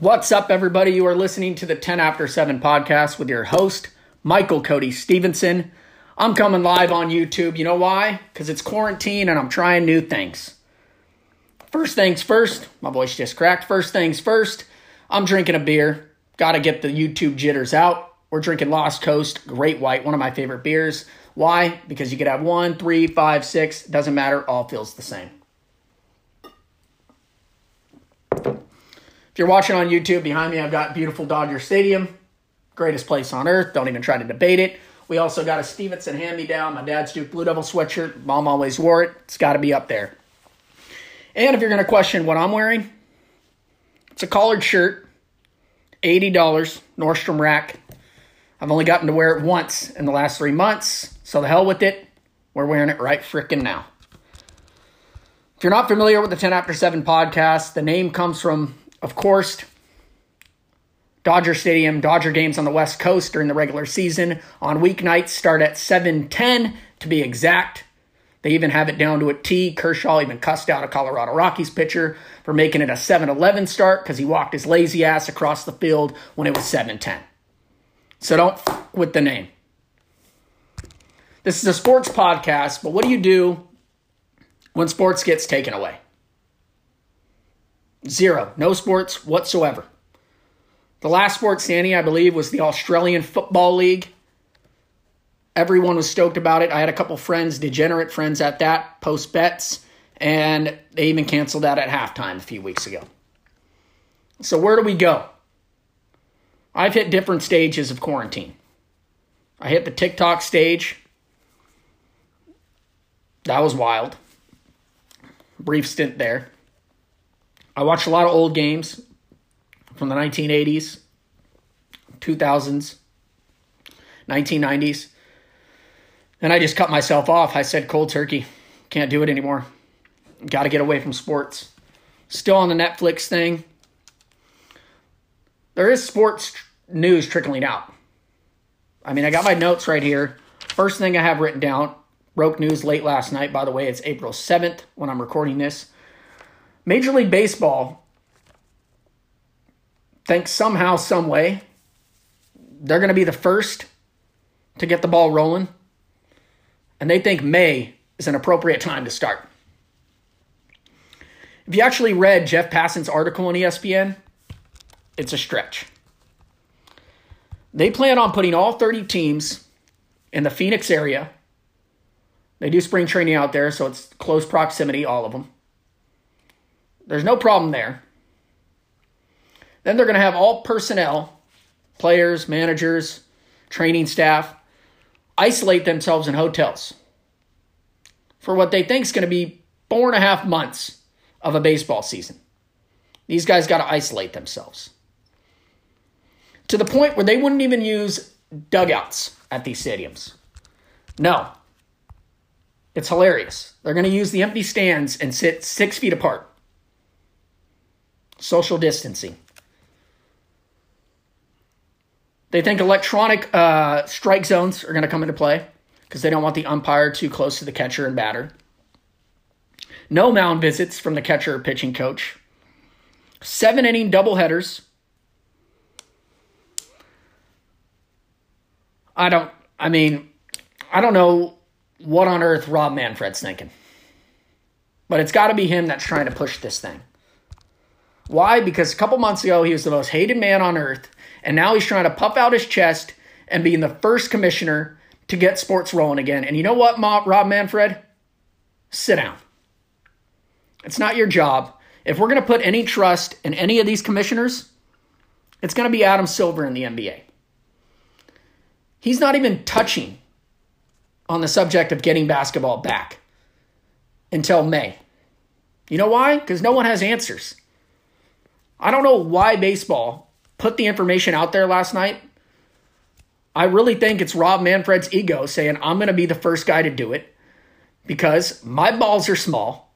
What's up, everybody? You are listening to the 10 After 7 podcast with your host, Michael Cody Stevenson. I'm coming live on YouTube. You know why? Because it's quarantine and I'm trying new things. First things first, my voice just cracked. First things first, I'm drinking a beer. Got to get the YouTube jitters out. We're drinking Lost Coast Great White, one of my favorite beers. Why? Because you could have one, three, five, six, doesn't matter, all feels the same. If you're watching on YouTube, behind me I've got beautiful Dodger Stadium. Greatest place on earth. Don't even try to debate it. We also got a Stevenson hand me down. My dad's Duke Blue Devil sweatshirt. Mom always wore it. It's got to be up there. And if you're going to question what I'm wearing, it's a collared shirt, $80, Nordstrom Rack. I've only gotten to wear it once in the last three months, so the hell with it. We're wearing it right frickin' now. If you're not familiar with the 10 After 7 podcast, the name comes from of course, Dodger Stadium, Dodger games on the West Coast during the regular season on weeknights start at 7:10 to be exact. They even have it down to a T. Kershaw even cussed out a Colorado Rockies pitcher for making it a 7-11 start because he walked his lazy ass across the field when it was 7-10. So don't f- with the name. This is a sports podcast, but what do you do when sports gets taken away? Zero. No sports whatsoever. The last sport standing, I believe, was the Australian Football League. Everyone was stoked about it. I had a couple friends, degenerate friends at that, post bets, and they even canceled that at halftime a few weeks ago. So, where do we go? I've hit different stages of quarantine. I hit the TikTok stage. That was wild. Brief stint there. I watched a lot of old games from the 1980s, 2000s, 1990s. And I just cut myself off. I said, cold turkey. Can't do it anymore. Got to get away from sports. Still on the Netflix thing. There is sports news trickling out. I mean, I got my notes right here. First thing I have written down broke news late last night. By the way, it's April 7th when I'm recording this. Major League Baseball thinks somehow, some way, they're going to be the first to get the ball rolling. And they think May is an appropriate time to start. If you actually read Jeff Passan's article on ESPN, it's a stretch. They plan on putting all 30 teams in the Phoenix area. They do spring training out there, so it's close proximity, all of them. There's no problem there. Then they're going to have all personnel, players, managers, training staff, isolate themselves in hotels for what they think is going to be four and a half months of a baseball season. These guys got to isolate themselves to the point where they wouldn't even use dugouts at these stadiums. No. It's hilarious. They're going to use the empty stands and sit six feet apart social distancing. They think electronic uh, strike zones are going to come into play because they don't want the umpire too close to the catcher and batter. No mound visits from the catcher or pitching coach. Seven inning doubleheaders. I don't, I mean, I don't know what on earth Rob Manfred's thinking. But it's got to be him that's trying to push this thing. Why? Because a couple months ago, he was the most hated man on earth, and now he's trying to puff out his chest and being the first commissioner to get sports rolling again. And you know what, Ma- Rob Manfred? Sit down. It's not your job. If we're going to put any trust in any of these commissioners, it's going to be Adam Silver in the NBA. He's not even touching on the subject of getting basketball back until May. You know why? Because no one has answers. I don't know why baseball put the information out there last night. I really think it's Rob Manfred's ego saying, I'm going to be the first guy to do it because my balls are small.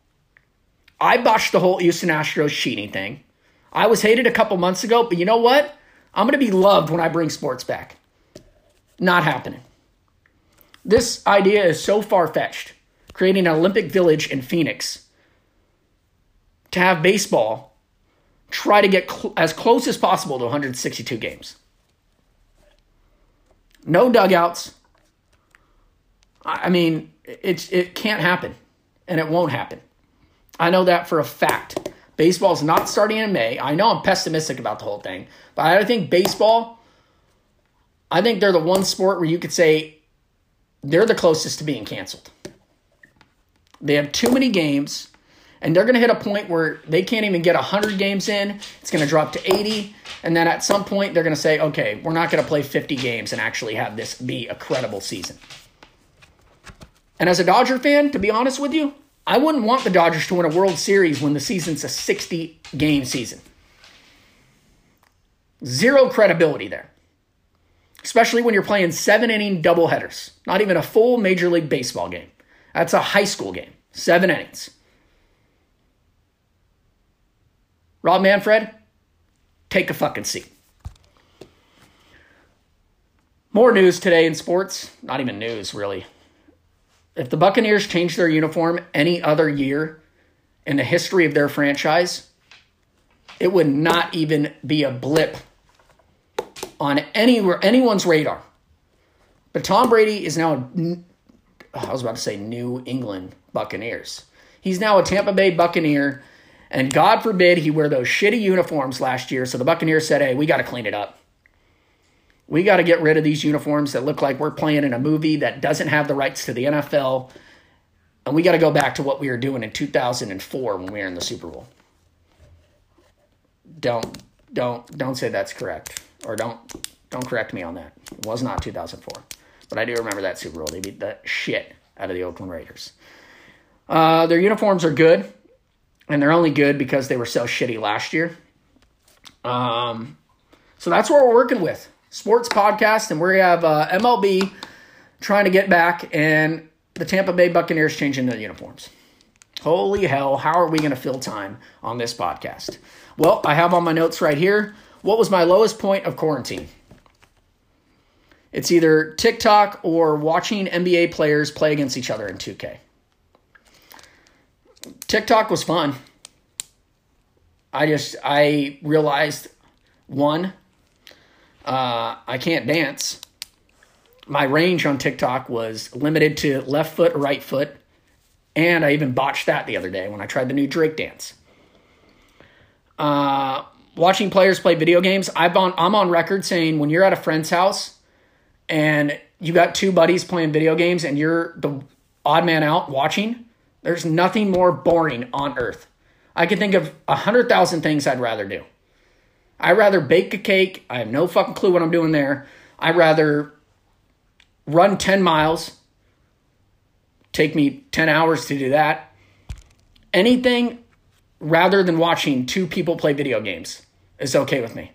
I botched the whole Houston Astros cheating thing. I was hated a couple months ago, but you know what? I'm going to be loved when I bring sports back. Not happening. This idea is so far fetched, creating an Olympic village in Phoenix to have baseball try to get cl- as close as possible to 162 games. No dugouts. I mean, it's it can't happen, and it won't happen. I know that for a fact. Baseball's not starting in May. I know I'm pessimistic about the whole thing, but I think baseball. I think they're the one sport where you could say they're the closest to being canceled. They have too many games, and they're going to hit a point where they can't even get 100 games in. It's going to drop to 80, and then at some point, they're going to say, okay, we're not going to play 50 games and actually have this be a credible season. And as a Dodger fan, to be honest with you, I wouldn't want the Dodgers to win a World Series when the season's a 60 game season. Zero credibility there especially when you're playing seven inning doubleheaders, not even a full Major League Baseball game. That's a high school game, seven innings. Rob Manfred, take a fucking seat. More news today in sports. Not even news, really. If the Buccaneers change their uniform any other year in the history of their franchise, it would not even be a blip on any anyone's radar. But Tom Brady is now, I was about to say New England Buccaneers. He's now a Tampa Bay Buccaneer, and God forbid he wear those shitty uniforms last year. So the Buccaneers said, hey, we got to clean it up. We got to get rid of these uniforms that look like we're playing in a movie that doesn't have the rights to the NFL. And we got to go back to what we were doing in 2004 when we were in the Super Bowl. Don't don't don't say that's correct or don't don't correct me on that. It was not 2004, but I do remember that Super Bowl. They beat the shit out of the Oakland Raiders. Uh, their uniforms are good, and they're only good because they were so shitty last year. Um, so that's what we're working with. Sports podcast, and we have uh, MLB trying to get back, and the Tampa Bay Buccaneers changing their uniforms. Holy hell, how are we going to fill time on this podcast? Well, I have on my notes right here. What was my lowest point of quarantine? It's either TikTok or watching NBA players play against each other in 2K. TikTok was fun. I just I realized one, uh, I can't dance. My range on TikTok was limited to left foot, right foot, and I even botched that the other day when I tried the new Drake dance. Uh, watching players play video games, I've on I'm on record saying when you're at a friend's house and you got two buddies playing video games and you're the odd man out watching, there's nothing more boring on earth. I can think of a hundred thousand things I'd rather do. I'd rather bake a cake. I have no fucking clue what I'm doing there. I'd rather run 10 miles. Take me 10 hours to do that. Anything rather than watching two people play video games is okay with me.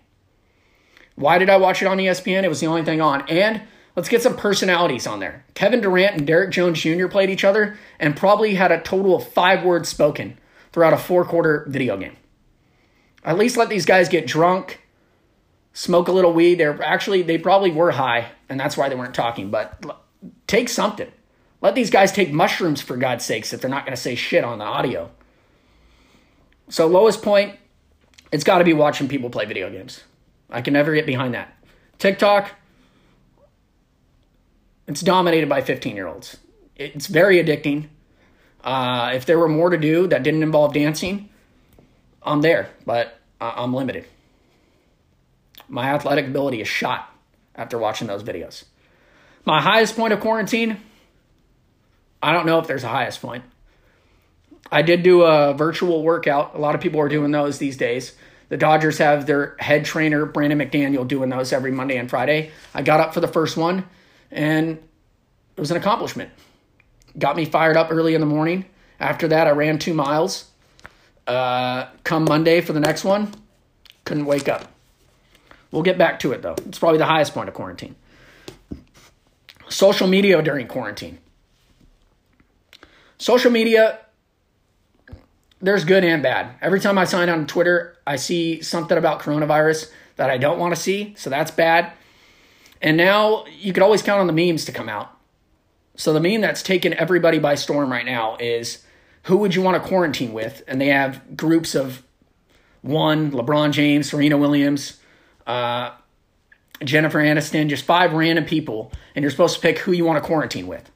Why did I watch it on ESPN? It was the only thing on. And let's get some personalities on there. Kevin Durant and Derrick Jones Jr. played each other and probably had a total of five words spoken throughout a four quarter video game. At least let these guys get drunk, smoke a little weed. They're actually, they probably were high, and that's why they weren't talking, but take something. Let these guys take mushrooms for God's sakes if they're not going to say shit on the audio. So, lowest point, it's got to be watching people play video games. I can never get behind that. TikTok, it's dominated by 15 year olds. It's very addicting. Uh, if there were more to do that didn't involve dancing, I'm there, but I'm limited. My athletic ability is shot after watching those videos. My highest point of quarantine, I don't know if there's a highest point. I did do a virtual workout. A lot of people are doing those these days. The Dodgers have their head trainer, Brandon McDaniel, doing those every Monday and Friday. I got up for the first one, and it was an accomplishment. Got me fired up early in the morning. After that, I ran two miles. Uh, come Monday for the next one, couldn't wake up. We'll get back to it though. It's probably the highest point of quarantine. Social media during quarantine. Social media there's good and bad. Every time I sign on Twitter, I see something about coronavirus that I don't want to see, so that's bad. And now you could always count on the memes to come out. So the meme that's taken everybody by storm right now is who would you want to quarantine with? And they have groups of one, LeBron James, Serena Williams, uh, Jennifer Aniston, just five random people, and you're supposed to pick who you want to quarantine with.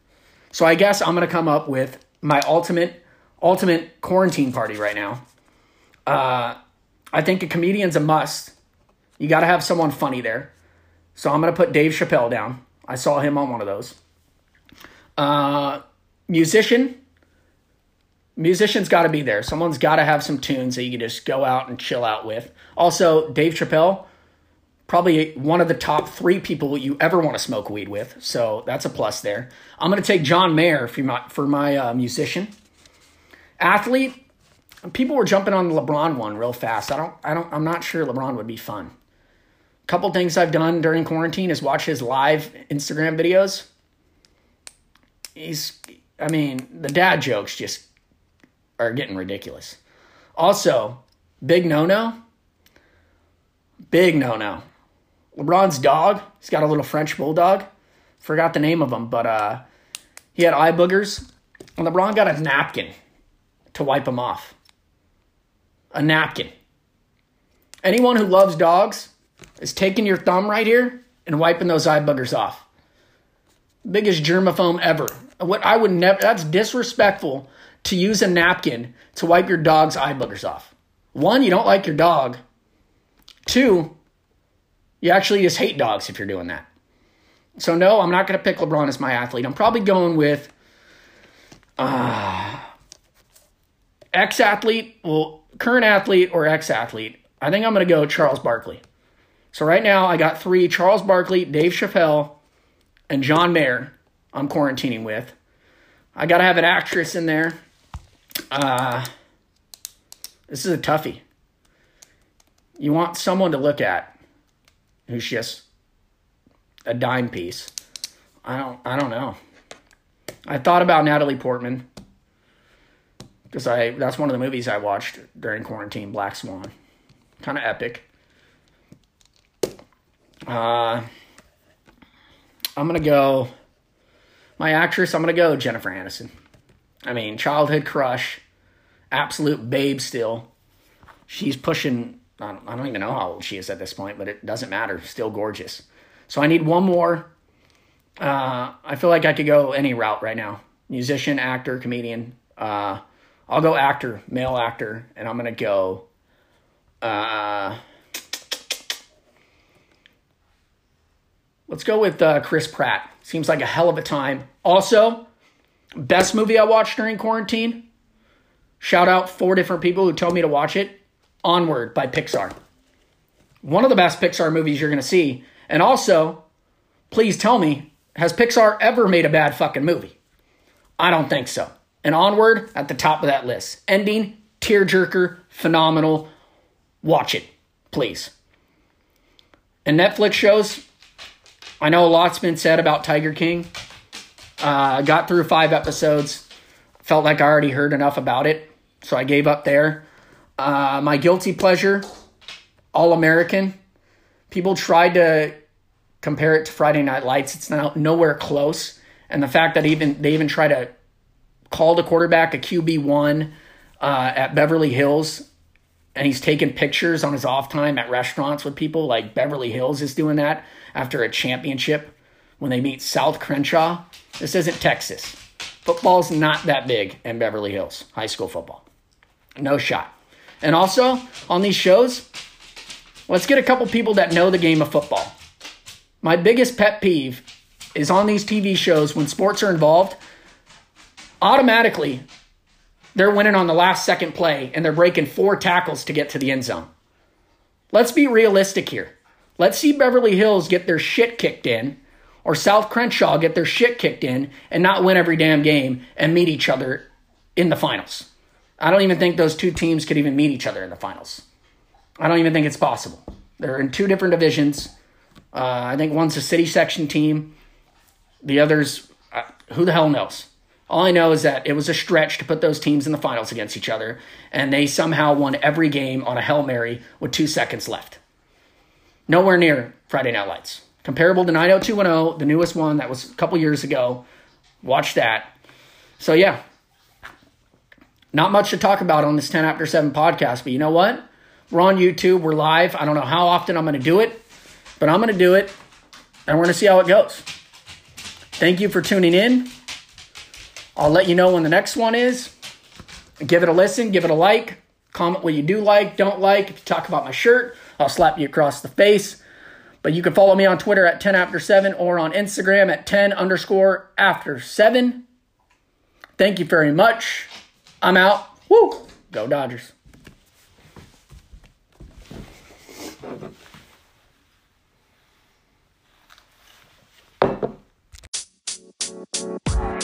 So I guess I'm gonna come up with my ultimate ultimate quarantine party right now. Uh, I think a comedian's a must. You got to have someone funny there. So I'm gonna put Dave Chappelle down. I saw him on one of those. Uh, musician. Musician's got to be there. Someone's got to have some tunes that you can just go out and chill out with. Also, Dave Chappelle probably one of the top three people you ever want to smoke weed with. So that's a plus there. I'm going to take John Mayer for my, for my uh, musician. Athlete, people were jumping on the LeBron one real fast. I don't, I don't, I'm not sure LeBron would be fun. A couple things I've done during quarantine is watch his live Instagram videos. He's, I mean, the dad jokes just are getting ridiculous. Also, big no no. Big no no. LeBron's dog, he's got a little French bulldog. Forgot the name of him, but uh, he had eye boogers. And LeBron got a napkin to wipe them off. A napkin. Anyone who loves dogs is taking your thumb right here and wiping those eye buggers off. Biggest germaphobe ever. What I would never, that's disrespectful to use a napkin to wipe your dog's eye buggers off. One, you don't like your dog. Two, you actually just hate dogs if you're doing that. So no, I'm not going to pick LeBron as my athlete. I'm probably going with uh, ex athlete, well, current athlete or ex athlete. I think I'm going to go Charles Barkley. So right now I got three: Charles Barkley, Dave Chappelle, and John Mayer. I'm quarantining with. I got to have an actress in there. Uh, this is a toughie. You want someone to look at who's just a dime piece. I don't I don't know. I thought about Natalie Portman because I that's one of the movies I watched during quarantine, Black Swan. Kind of epic. Uh I'm to go my actress, I'm to go Jennifer Aniston. I mean, childhood crush, absolute babe still. She's pushing I don't, I don't even know how old she is at this point, but it doesn't matter. Still gorgeous. So I need one more. Uh, I feel like I could go any route right now musician, actor, comedian. Uh, I'll go actor, male actor, and I'm to go. Uh, let's go with uh, Chris Pratt. Seems like a hell of a time. Also, best movie I watched during quarantine. Shout out four different people who told me to watch it. Onward by Pixar. One of the best Pixar movies you're to see. And also, please tell me, has Pixar ever made a bad fucking movie? I don't think so. And Onward at the top of that list. Ending, tearjerker, phenomenal. Watch it, please. And Netflix shows, I know a lot's been said about Tiger King. I uh, got through five episodes. Felt like I already heard enough about it, so I gave up there. Uh, my guilty pleasure, All American. People tried to compare it to Friday Night Lights. It's now nowhere close. And the fact that even they even try to call a quarterback a QB one uh, at Beverly Hills, and he's taking pictures on his off time at restaurants with people. Like Beverly Hills is doing that after a championship when they meet South Crenshaw. This isn't Texas. Football's not that big in Beverly Hills, high school football. No shot. And also, on these shows, let's get a couple people that know the game of football. My biggest pet peeve is on these TV shows when sports are involved, automatically they're winning on the last second play and they're breaking four tackles to get to the end zone. Let's be realistic here. Let's see Beverly Hills get their shit kicked in or South Crenshaw get their shit kicked in and not win every damn game and meet each other in the finals. I don't even think those two teams could even meet each other in the finals. I don't even think it's possible. They're in two different divisions. Uh, I think one's a city section team. The other's, uh, who the hell knows? All I know is that it was a stretch to put those teams in the finals against each other, and they somehow won every game on a Hail Mary with two seconds left. Nowhere near Friday Night Lights. Comparable to 90210, the newest one that was a couple years ago. Watch that. So, yeah, not much to talk about on this 10 after 7 podcast, but you know what? We're on YouTube, we're live. I don't know how often I'm going to do it, but I'm going to do it, and we're going to see how it goes. Thank you for tuning in. I'll let you know when the next one is. Give it a listen, give it a like, comment what you do like, don't like. If you talk about my shirt, I'll slap you across the face. But you can follow me on Twitter at 10 after 7 or on Instagram at 10 underscore after 7. Thank you very much. I'm out. Woo! Go Dodgers. Thank you.